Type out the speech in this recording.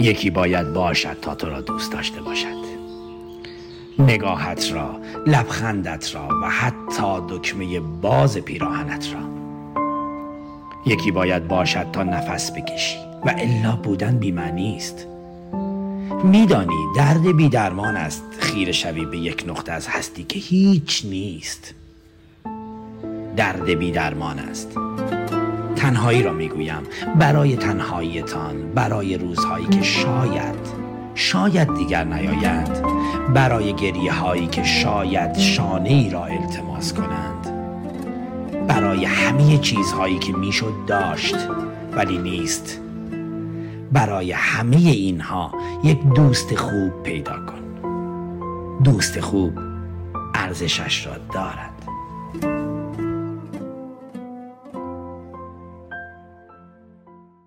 یکی باید باشد تا تو را دوست داشته باشد. نگاهت را لبخندت را و حتی دکمه باز پیراهنت را. یکی باید باشد تا نفس بکشی و الا بودن بیمعنی است. میدانی درد بیدرمان است خیر شوی به یک نقطه از هستی که هیچ نیست. درد بیدرمان است. تنهایی را می‌گویم. برای تنهاییتان برای روزهایی که شاید شاید دیگر نیایند. برای گریه هایی که شاید شانه ای را التماس کنند. برای همه چیزهایی که می‌شد داشت ولی نیست. برای همه اینها یک دوست خوب پیدا کن. دوست خوب ارزشش را دارد.